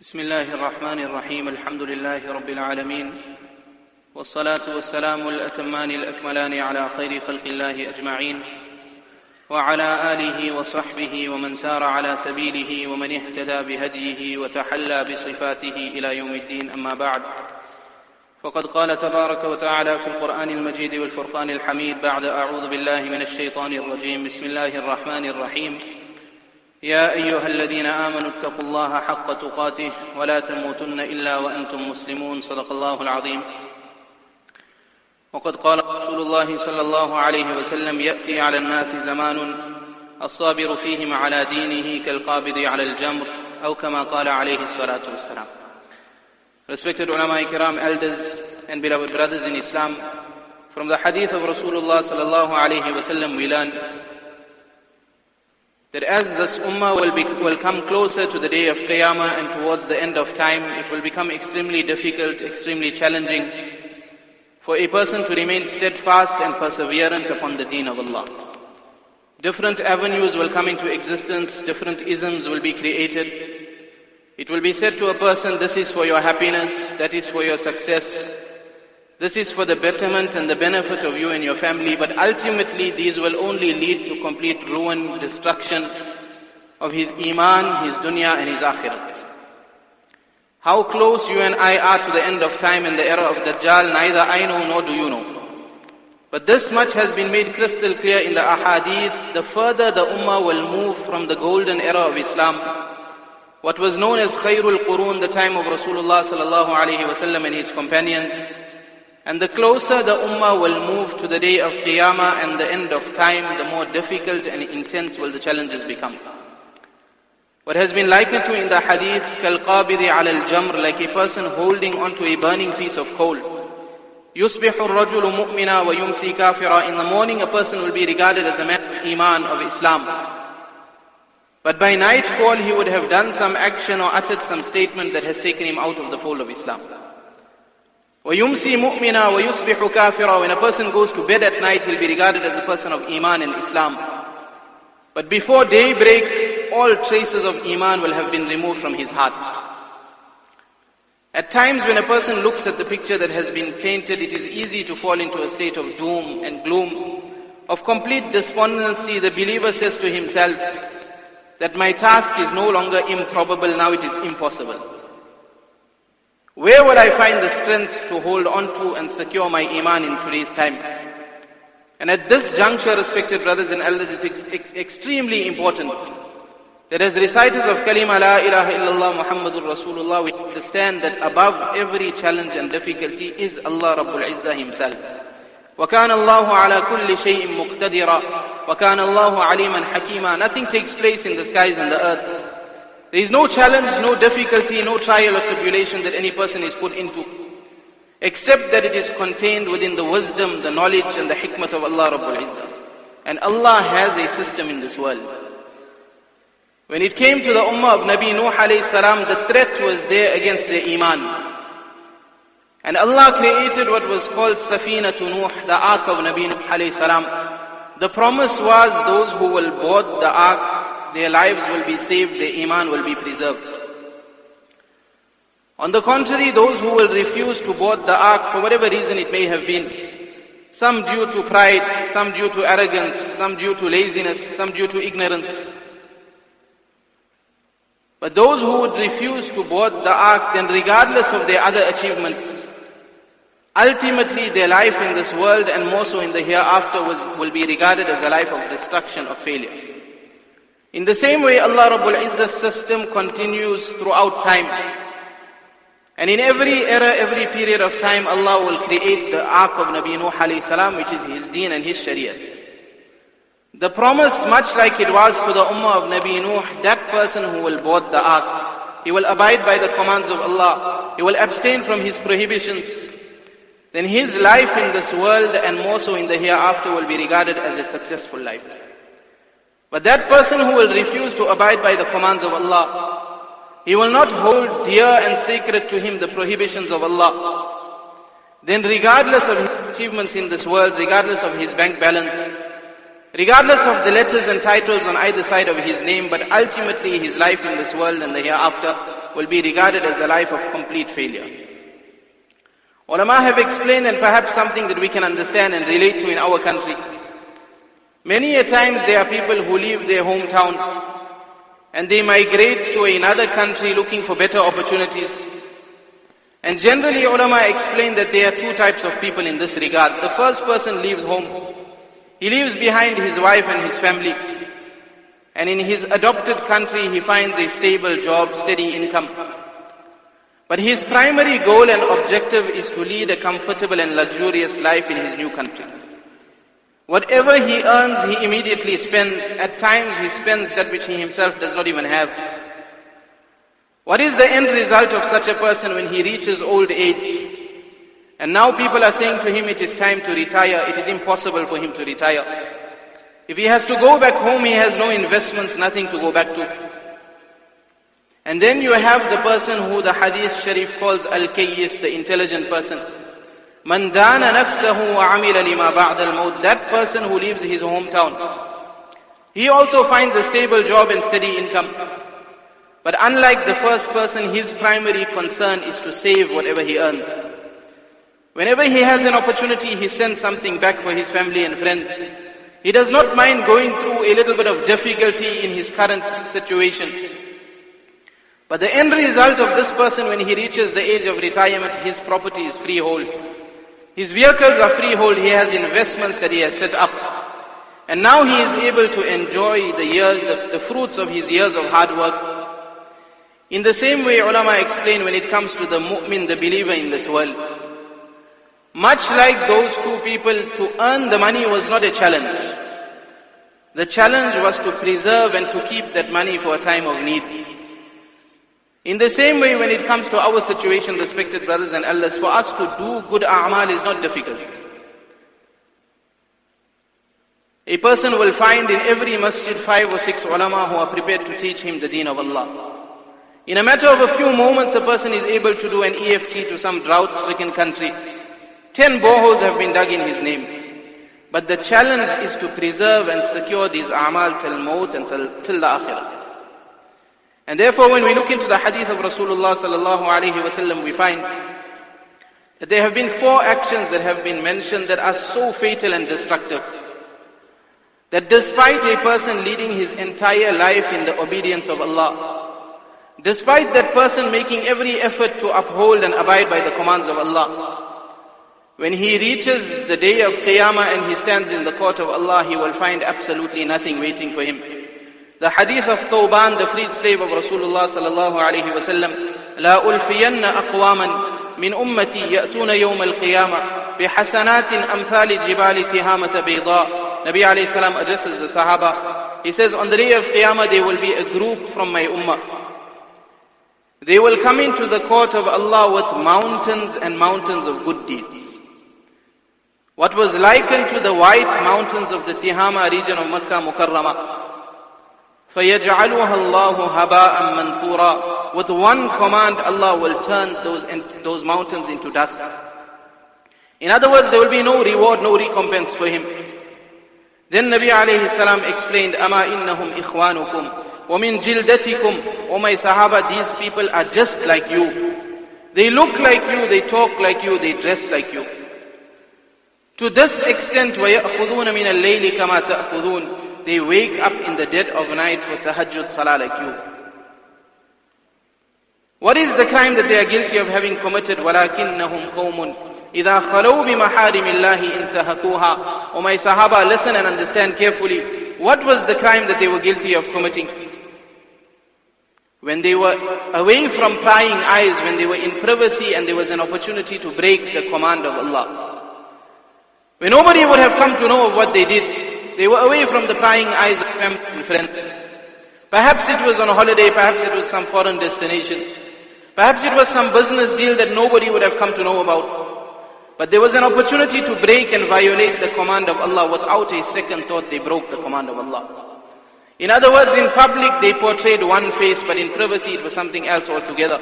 بسم الله الرحمن الرحيم الحمد لله رب العالمين والصلاة والسلام الأتمان الأكملان على خير خلق الله أجمعين وعلى آله وصحبه ومن سار على سبيله ومن اهتدى بهديه وتحلى بصفاته إلى يوم الدين أما بعد فقد قال تبارك وتعالى في القرآن المجيد والفرقان الحميد بعد أعوذ بالله من الشيطان الرجيم بسم الله الرحمن الرحيم يا أيها الذين آمنوا اتقوا الله حق تقاته ولا تموتن إلا وأنتم مسلمون. صدق الله العظيم. وقد قال رسول الله صلى الله عليه وسلم يأتي على الناس زمان الصابر فيهم على دينه كالقابض على الجمر أو كما قال عليه الصلاة والسلام. Respected ulama kiram, elders and beloved brothers in Islam, from the hadith of Rasulullah sallallahu alayhi wasallam we learn that as this ummah will, be, will come closer to the day of Qiyamah and towards the end of time, it will become extremely difficult, extremely challenging for a person to remain steadfast and perseverant upon the deen of Allah. Different avenues will come into existence, different isms will be created. It will be said to a person, this is for your happiness, that is for your success, this is for the betterment and the benefit of you and your family, but ultimately these will only lead to complete ruin, destruction of his iman, his dunya and his akhirat. How close you and I are to the end of time and the era of Dajjal, neither I know nor do you know. But this much has been made crystal clear in the ahadith. The further the ummah will move from the golden era of Islam, what was known as Khairul Qurun, the time of Rasulullah sallallahu and his companions, and the closer the ummah will move to the day of Qiyamah and the end of time, the more difficult and intense will the challenges become. What has been likened to in the hadith, كَالْقَابِضِ عَلَى الْجَمْرِ Like a person holding onto a burning piece of coal. يُصْبِحُ الرَّجُلُ مُؤْمِنًا وَيُمْسِي كَافِرًا In the morning a person will be regarded as a man of Iman, of Islam. But by nightfall he would have done some action or uttered some statement that has taken him out of the fold of Islam. وَيُمْسِي مُؤْمِنًا وَيُصْبِحُ كَافِرًا When a person goes to bed at night, he'll be regarded as a person of Iman and Islam. But before daybreak, all traces of Iman will have been removed from his heart. At times when a person looks at the picture that has been painted, it is easy to fall into a state of doom and gloom, of complete despondency. The believer says to himself that my task is no longer improbable, now it is impossible. Where will I find the strength to hold on to and secure my iman in today's time? And at this juncture, respected brothers and elders, it is ex- extremely important that as reciters of Kalima La ilaha illallah Muhammadur Rasulullah, we understand that above every challenge and difficulty is Allah Rabbul Izzah Himself. وكان الله على كل شيء مقتدرا وكان الله عليما حكيما Nothing takes place in the skies and the earth there is no challenge, no difficulty, no trial or tribulation that any person is put into, except that it is contained within the wisdom, the knowledge and the hikmah of Allah Rabbul Izzah. And Allah has a system in this world. When it came to the ummah of Nabi Nuh alayhi salam, the threat was there against their iman. And Allah created what was called Safina to Nuh, the ark of Nabi Nuh alayhi salam. The promise was those who will board the ark their lives will be saved, their iman will be preserved. On the contrary, those who will refuse to board the ark for whatever reason it may have been, some due to pride, some due to arrogance, some due to laziness, some due to ignorance. But those who would refuse to board the ark, then regardless of their other achievements, ultimately their life in this world and more so in the hereafter was, will be regarded as a life of destruction, of failure. In the same way, Allah Rabbul Izzah's system continues throughout time. And in every era, every period of time, Allah will create the ark of Nabi Nuh alayhi salam, which is his deen and his shariat. The promise, much like it was to the ummah of Nabi Nuh, that person who will board the ark, he will abide by the commands of Allah, he will abstain from his prohibitions, then his life in this world and more so in the hereafter will be regarded as a successful life. But that person who will refuse to abide by the commands of Allah, he will not hold dear and sacred to him the prohibitions of Allah. Then regardless of his achievements in this world, regardless of his bank balance, regardless of the letters and titles on either side of his name, but ultimately his life in this world and the hereafter will be regarded as a life of complete failure. Ulama have explained and perhaps something that we can understand and relate to in our country. Many a times there are people who leave their hometown and they migrate to another country looking for better opportunities. And generally ulama explain that there are two types of people in this regard. The first person leaves home. He leaves behind his wife and his family. And in his adopted country he finds a stable job, steady income. But his primary goal and objective is to lead a comfortable and luxurious life in his new country. Whatever he earns, he immediately spends. At times he spends that which he himself does not even have. What is the end result of such a person when he reaches old age? And now people are saying to him it is time to retire. It is impossible for him to retire. If he has to go back home, he has no investments, nothing to go back to. And then you have the person who the hadith sharif calls al-kayyis, the intelligent person. Nafsahu lima al-maut. That person who leaves his hometown. He also finds a stable job and steady income. But unlike the first person, his primary concern is to save whatever he earns. Whenever he has an opportunity, he sends something back for his family and friends. He does not mind going through a little bit of difficulty in his current situation. But the end result of this person when he reaches the age of retirement, his property is freehold. His vehicles are freehold. He has investments that he has set up. And now he is able to enjoy the years, the, the fruits of his years of hard work. In the same way, ulama explain when it comes to the mu'min, the believer in this world. Much like those two people, to earn the money was not a challenge. The challenge was to preserve and to keep that money for a time of need. In the same way, when it comes to our situation, respected brothers and elders, for us to do good a'mal is not difficult. A person will find in every masjid five or six ulama who are prepared to teach him the deen of Allah. In a matter of a few moments, a person is able to do an EFT to some drought-stricken country. Ten boreholes have been dug in his name. But the challenge is to preserve and secure these a'mal till maut and till, till the akhirah. And therefore when we look into the hadith of Rasulullah sallallahu alaihi wasallam, we find that there have been four actions that have been mentioned that are so fatal and destructive. That despite a person leading his entire life in the obedience of Allah, despite that person making every effort to uphold and abide by the commands of Allah, when he reaches the day of Qiyamah and he stands in the court of Allah, he will find absolutely nothing waiting for him. The hadith of Thawban, the freed slave of Rasulullah sallallahu alayhi wa sallam, لا ألفين أقواما من أمتي يأتون يوم القيامة بحسنات أمثال جبال تهامة بيضاء Nabi alayhi salam addresses the Sahaba. He says, on the day of Qiyamah there will be a group from my ummah. They will come into the court of Allah with mountains and mountains of good deeds. What was likened to the white mountains of the Tihama region of Makkah Mukarramah. فَيَجْعَلُهَا اللَّهُ هَبَاءً مَنْثُورًا With one command, Allah will turn those, those mountains into dust. In other words, there will be no reward, no recompense for him. Then Nabi alayhi salam explained, أَمَا إِنَّهُمْ إِخْوَانُكُمْ وَمِنْ جِلْدَتِكُمْ O my Sahaba, these people are just like you. They look like you, they talk like you, they dress like you. To this extent, وَيَأْخُذُونَ مِنَ اللَّيْلِ كَمَا تَأْخُذُونَ they wake up in the dead of night for tahajjud salah like you. What is the crime that they are guilty of having committed? وَلَكِنَّهُمْ قَوْمٌ إِذَا خَلَوْا بِمَحَارِمِ اللَّهِ انْتَهَكُوهَا O my Sahaba, listen and understand carefully. What was the crime that they were guilty of committing? When they were away from prying eyes, when they were in privacy and there was an opportunity to break the command of Allah. When nobody would have come to know of what they did, they were away from the prying eyes of family and friends. Perhaps it was on a holiday, perhaps it was some foreign destination. Perhaps it was some business deal that nobody would have come to know about. But there was an opportunity to break and violate the command of Allah without a second thought they broke the command of Allah. In other words, in public they portrayed one face, but in privacy it was something else altogether.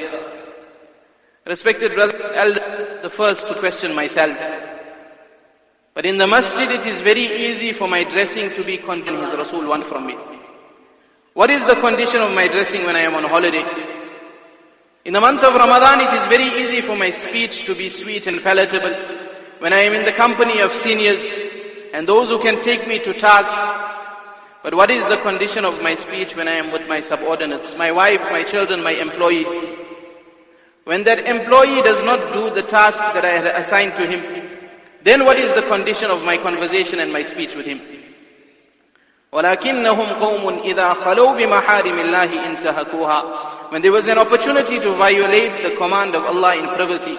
Respected brother, elder, the first to question myself. But in the masjid it is very easy for my dressing to be condemned, his Rasul want from me. What is the condition of my dressing when I am on holiday? In the month of Ramadan, it is very easy for my speech to be sweet and palatable when I am in the company of seniors and those who can take me to task. But what is the condition of my speech when I am with my subordinates, my wife, my children, my employees? When that employee does not do the task that I had assigned to him, then what is the condition of my conversation and my speech with him? ولكنهم قوم إذا خلوا بمحارم الله انتهكوها when there was an opportunity to violate the command of Allah in privacy,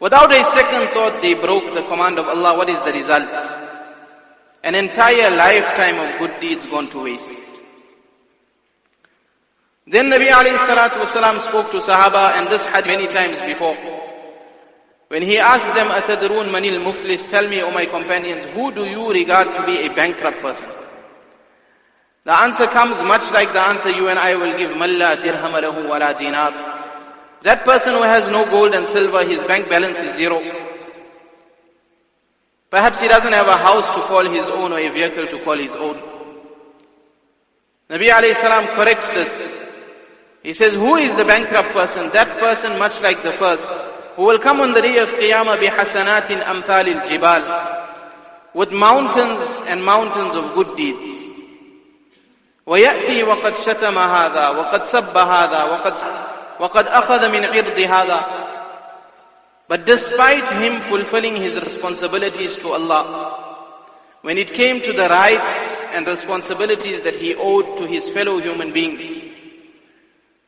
without a second thought they broke the command of Allah. What is the result? An entire lifetime of good deeds gone to waste. Then Nabi alayhi salatu wasalam spoke to Sahaba and this had many times before. When he asked them, Atadrun manil muflis, tell me, O my companions, who do you regard to be a bankrupt person? The answer comes much like the answer you and I will give, Malla dirham lahu wala dinar. That person who has no gold and silver, his bank balance is zero. Perhaps he doesn't have a house to call his own or a vehicle to call his own. Nabi alayhi salam corrects this. He says, who is the bankrupt person? That person much like the first, who will come on the day of Qiyamah bi hasanatin amthal jibal with mountains and mountains of good deeds. ويأتي وقد شتم هذا وقد سب هذا وقد وقد أخذ من عرض هذا But despite him fulfilling his responsibilities to Allah, when it came to the rights and responsibilities that he owed to his fellow human beings,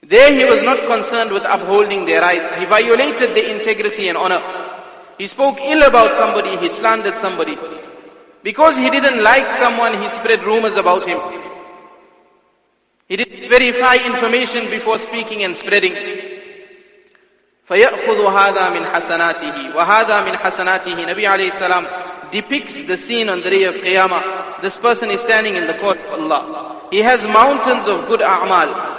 there he was not concerned with upholding their rights. He violated their integrity and honor. He spoke ill about somebody, he slandered somebody. Because he didn't like someone, he spread rumors about him. He didn't verify information before speaking and spreading. فَيَأْخُذُ هَذَا مِنْ حَسَنَاتِهِ وَهَذَا مِنْ حَسَنَاتِهِ Nabi alayhi salam depicts the scene on the day of Qiyamah. This person is standing in the court of Allah. He has mountains of good a'mal.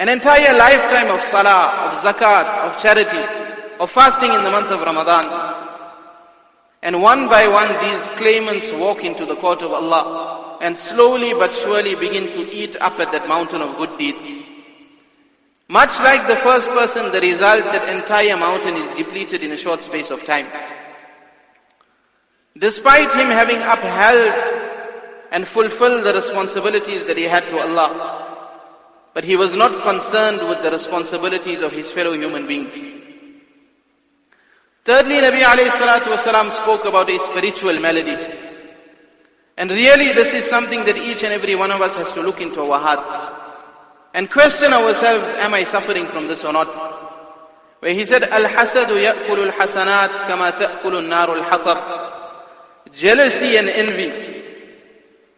An entire lifetime of salah, of zakat, of charity, of fasting in the month of Ramadan. And one by one these claimants walk into the court of Allah and slowly but surely begin to eat up at that mountain of good deeds. Much like the first person, the result that entire mountain is depleted in a short space of time. Despite him having upheld and fulfilled the responsibilities that he had to Allah, but he was not concerned with the responsibilities of his fellow human beings. Thirdly, Nabi alayhi salatu wasalam spoke about a spiritual malady. And really this is something that each and every one of us has to look into our hearts. And question ourselves, am I suffering from this or not? Where he said, Al-hasadu ya'kulu al-hasanat kama ta'kulu an-naru al-hatab. Jealousy and envy.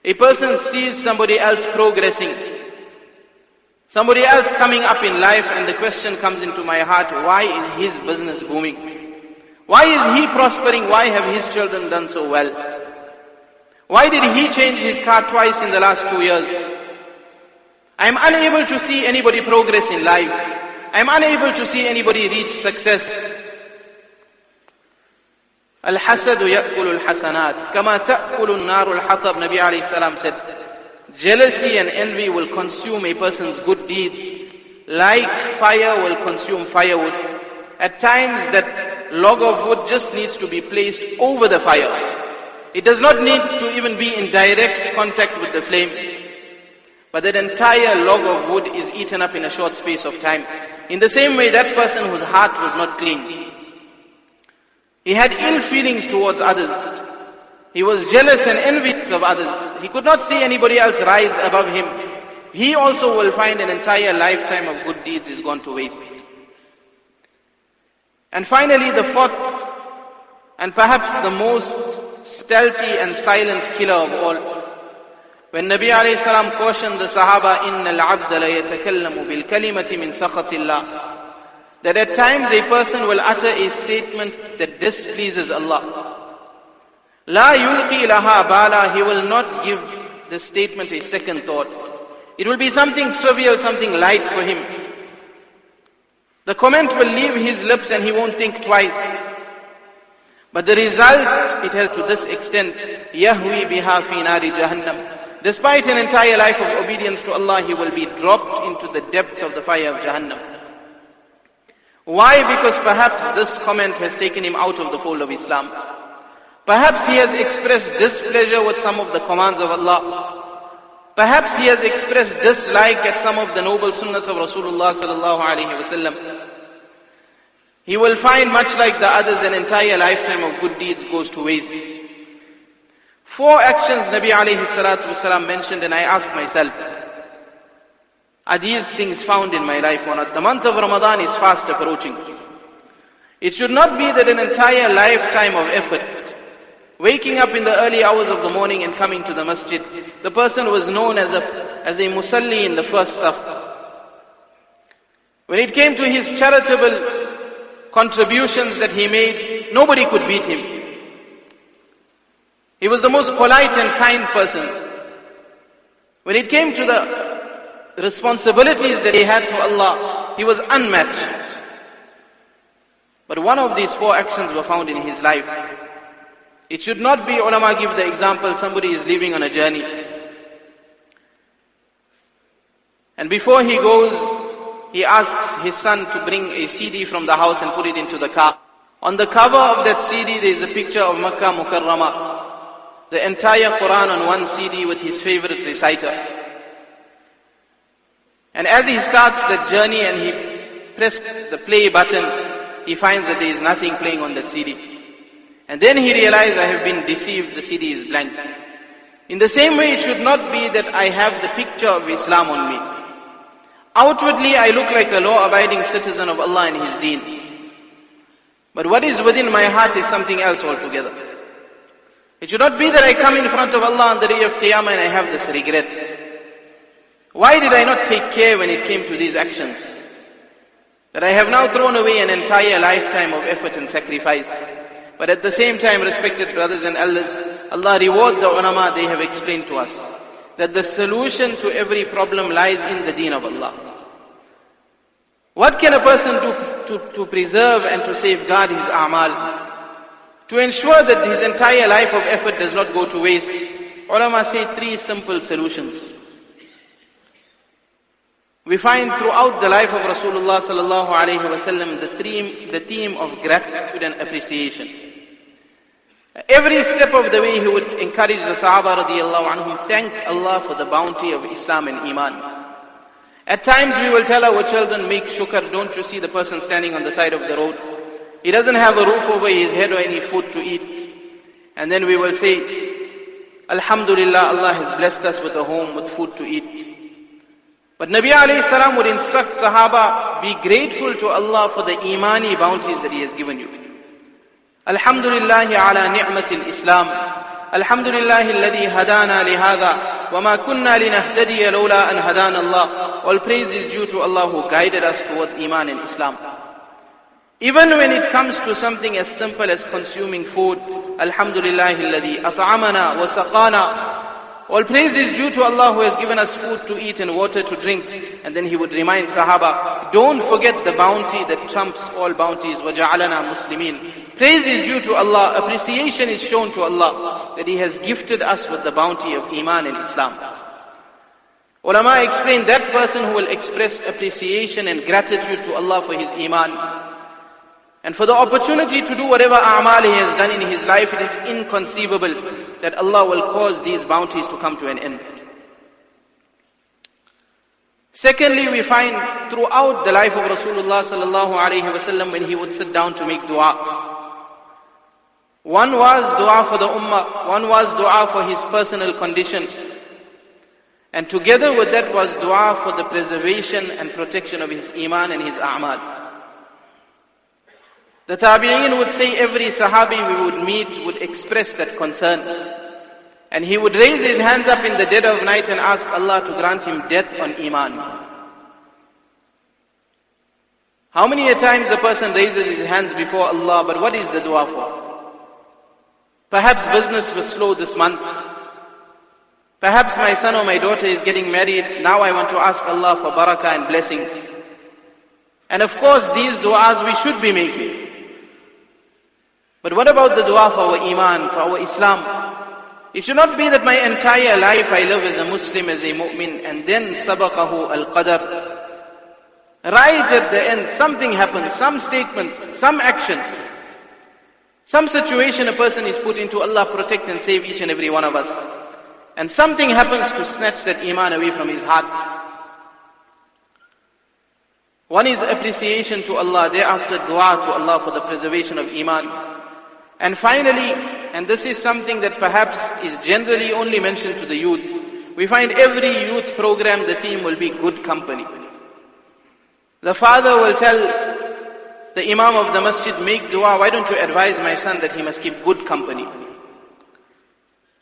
A person sees somebody else progressing. Somebody else coming up in life and the question comes into my heart, why is his business booming? Why is he prospering? Why have his children done so well? Why did he change his car twice in the last two years? I am unable to see anybody progress in life. I am unable to see anybody reach success. الحسد يأكل الحسنات كما تأكل النار الحطب Nabi alayhi salam said jealousy and envy will consume a person's good deeds like fire will consume firewood at times that log of wood just needs to be placed over the fire. It does not need to even be in direct contact with the flame. But that entire log of wood is eaten up in a short space of time. In the same way, that person whose heart was not clean. He had ill feelings towards others. He was jealous and envious of others. He could not see anybody else rise above him. He also will find an entire lifetime of good deeds is gone to waste. And finally, the fourth, and perhaps the most stealthy and silent killer of all, when Nabi alayhi salam cautioned the Sahaba, إِنَّ الْعَبْدَ لَيَتَكَلَّمُ بِالْكَلِمَةِ مِنْ سَخَطِ اللَّهِ That at times a person will utter a statement that displeases Allah. La yulqi laha bala, he will not give the statement a second thought. It will be something trivial, something light for him. The comment will leave his lips and he won't think twice. But the result, it has to this extent, Yahwi biha fi nari jahannam. Despite an entire life of obedience to Allah, he will be dropped into the depths of the fire of Jahannam. Why? Because perhaps this comment has taken him out of the fold of Islam. Perhaps he has expressed displeasure with some of the commands of Allah. Perhaps he has expressed dislike at some of the noble sunnahs of Rasulullah sallallahu alaihi wasallam. He will find much like the others an entire lifetime of good deeds goes to waste. Four actions Nabi alayhi salatu wasalam mentioned and I ask myself, are these things found in my life or not? The month of Ramadan is fast approaching. It should not be that an entire lifetime of effort, waking up in the early hours of the morning and coming to the masjid, the person was known as a, as a musalli in the first saf. When it came to his charitable contributions that he made, nobody could beat him. He was the most polite and kind person. When it came to the responsibilities that he had to Allah, he was unmatched. But one of these four actions were found in his life. It should not be, ulama give the example, somebody is leaving on a journey. And before he goes, he asks his son to bring a CD from the house and put it into the car. On the cover of that CD, there is a picture of Makkah Mukarramah. The entire Quran on one CD with his favorite reciter. And as he starts the journey and he presses the play button, he finds that there is nothing playing on that CD. And then he realized, I have been deceived, the CD is blank. In the same way, it should not be that I have the picture of Islam on me. Outwardly, I look like a law-abiding citizen of Allah and His deen. But what is within my heart is something else altogether. It should not be that I come in front of Allah on the day of Qiyamah and I have this regret. Why did I not take care when it came to these actions? That I have now thrown away an entire lifetime of effort and sacrifice. But at the same time, respected brothers and elders, Allah reward the ulama, they have explained to us that the solution to every problem lies in the deen of Allah. What can a person do to, to preserve and to safeguard his a'mal? To ensure that his entire life of effort does not go to waste. Ulama say three simple solutions. We find throughout the life of Rasulullah sallallahu alaihi wasallam the theme, the theme of gratitude and appreciation. Every step of the way he would encourage the Sahaba radiallahu anhum, thank Allah for the bounty of Islam and Iman. At times we will tell our children, make shukr, don't you see the person standing on the side of the road? He doesn't have a roof over his head or any food to eat. And then we will say, Alhamdulillah, Allah has blessed us with a home, with food to eat. But Nabi alayhi salam would instruct Sahaba, be grateful to Allah for the imani bounties that He has given you. الحمد لله على نعمة الإسلام الحمد لله الذي هدانا لهذا وما كنا لنهتدي لولا أن هدانا الله All praise is due to Allah who guided us towards Iman and Islam Even when it comes to something as simple as consuming food Alhamdulillah الذي أطعمنا وسقانا All praise is due to Allah who has given us food to eat and water to drink. And then he would remind Sahaba, don't forget the bounty that trumps all bounties. وَجَعَلَنَا مُسْلِمِينَ Praise is due to Allah. Appreciation is shown to Allah that He has gifted us with the bounty of Iman and Islam. Ulama explain that person who will express appreciation and gratitude to Allah for his Iman and for the opportunity to do whatever a'mal he has done in his life, it is inconceivable that Allah will cause these bounties to come to an end. Secondly, we find throughout the life of Rasulullah sallallahu alaihi wasallam when he would sit down to make dua. One was dua for the ummah, one was dua for his personal condition. And together with that was dua for the preservation and protection of his iman and his a'mal. The Tabi'een would say every Sahabi we would meet would express that concern. And he would raise his hands up in the dead of night and ask Allah to grant him death on Iman. How many a times a person raises his hands before Allah, but what is the dua for? Perhaps business was slow this month. Perhaps my son or my daughter is getting married. Now I want to ask Allah for barakah and blessings. And of course, these du'as we should be making. But what about the dua for our iman, for our Islam? It should not be that my entire life I live as a Muslim, as a mu'min, and then sabaqahu al-qadar. Right at the end, something happens, some statement, some action, some situation a person is put into, Allah protect and save each and every one of us. And something happens to snatch that iman away from his heart. One is appreciation to Allah, thereafter dua to Allah for the preservation of iman. And finally, and this is something that perhaps is generally only mentioned to the youth, we find every youth program the theme will be good company. The father will tell the imam of the masjid, make dua, why don't you advise my son that he must keep good company?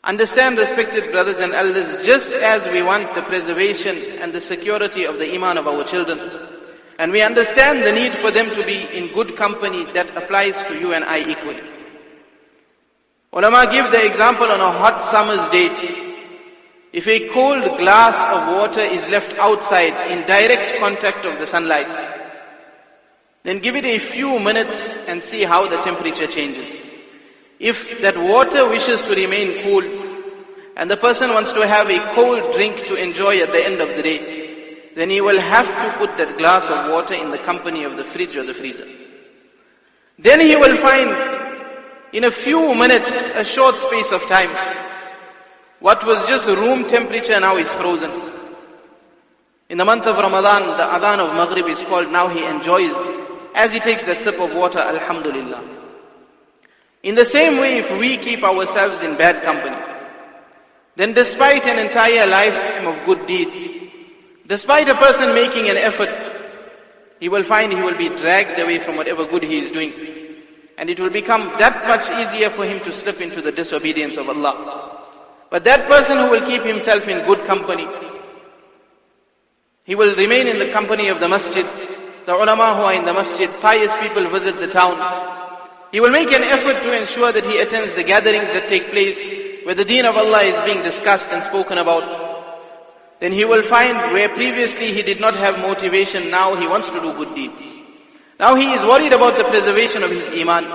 Understand, respected brothers and elders, just as we want the preservation and the security of the iman of our children, and we understand the need for them to be in good company that applies to you and I equally. Ulama give the example on a hot summer's day. If a cold glass of water is left outside in direct contact of the sunlight, then give it a few minutes and see how the temperature changes. If that water wishes to remain cool, and the person wants to have a cold drink to enjoy at the end of the day, then he will have to put that glass of water in the company of the fridge or the freezer. Then he will find in a few minutes, a short space of time, what was just room temperature now is frozen. In the month of Ramadan, the adhan of Maghrib is called, now he enjoys, as he takes that sip of water, Alhamdulillah. In the same way, if we keep ourselves in bad company, then despite an entire lifetime of good deeds, despite a person making an effort, he will find he will be dragged away from whatever good he is doing. And it will become that much easier for him to slip into the disobedience of Allah. But that person who will keep himself in good company, he will remain in the company of the masjid. The ulama who are in the masjid, pious people visit the town. He will make an effort to ensure that he attends the gatherings that take place where the deen of Allah is being discussed and spoken about. Then he will find where previously he did not have motivation, now he wants to do good deeds. Now he is worried about the preservation of his iman.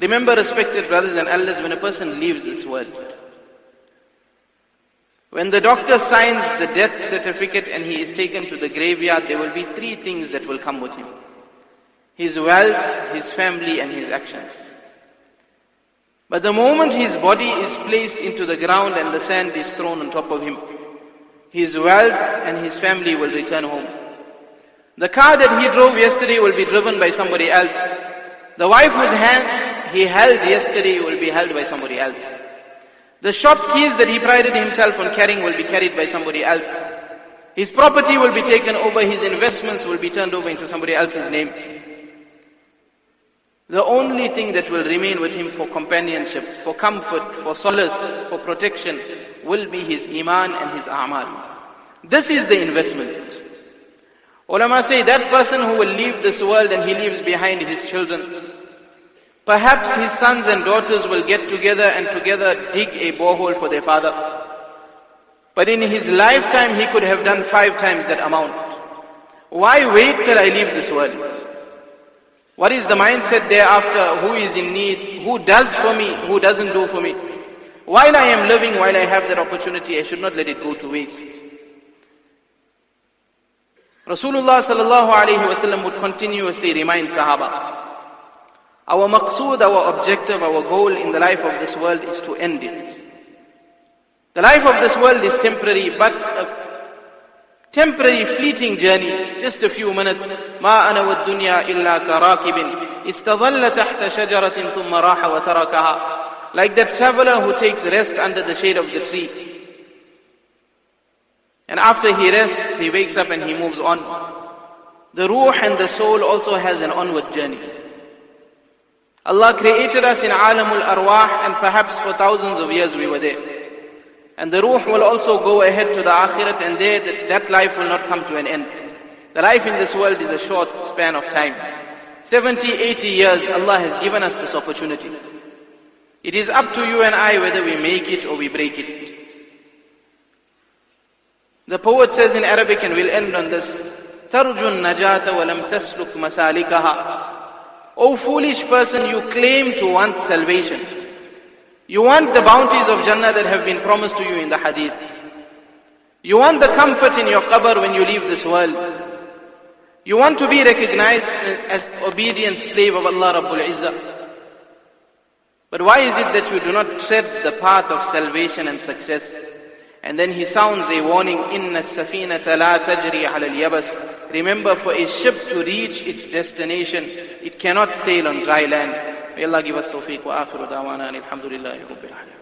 Remember, respected brothers and elders, when a person leaves this world, when the doctor signs the death certificate and he is taken to the graveyard, there will be three things that will come with him. His wealth, his family, and his actions. But the moment his body is placed into the ground and the sand is thrown on top of him, his wealth and his family will return home. The car that he drove yesterday will be driven by somebody else. The wife whose hand he held yesterday will be held by somebody else. The shop keys that he prided himself on carrying will be carried by somebody else. His property will be taken over, his investments will be turned over into somebody else's name. The only thing that will remain with him for companionship, for comfort, for solace, for protection, will be his iman and his a'mal. This is the investment. Ulama say that person who will leave this world and he leaves behind his children, Perhaps his sons and daughters will get together and together dig a borehole for their father. But in his lifetime he could have done five times that amount. Why wait till I leave this world? What is the mindset thereafter? Who is in need? Who does for me? Who doesn't do for me? While I am living, while I have that opportunity, I should not let it go to waste. Rasulullah sallallahu alayhi would continuously remind Sahaba, our maqsood, our objective, our goal in the life of this world is to end it. The life of this world is temporary, but a temporary fleeting journey, just a few minutes. ما أنا والدنيا إلا كراكب استظل تحت شجرة ثم راح وتركها. Like that traveler who takes rest under the shade of the tree. And after he rests, he wakes up and he moves on. The ruh and the soul also has an onward journey. Allah created us in alamul arwah and perhaps for thousands of years we were there. And the ruh will also go ahead to the akhirat and there that life will not come to an end. The life in this world is a short span of time. 70, 80 years Allah has given us this opportunity. It is up to you and I whether we make it or we break it. The poet says in Arabic and we'll end on this, ترجو النجاة ولم تسلك مسالكها O foolish person, you claim to want salvation. You want the bounties of Jannah that have been promised to you in the hadith. You want the comfort in your qabr when you leave this world. You want to be recognized as obedient slave of Allah Rabbul Izzah. But why is it that you do not tread the path of salvation and success? And then he sounds a warning, إِنَّ السَّفِينَةَ لَا تَجْرِي عَلَى الْيَبَسِ Remember, for a ship to reach its destination, it cannot sail on dry land. May Allah give us tawfiq wa akhiru da'wana and alhamdulillahi rabbil alamin.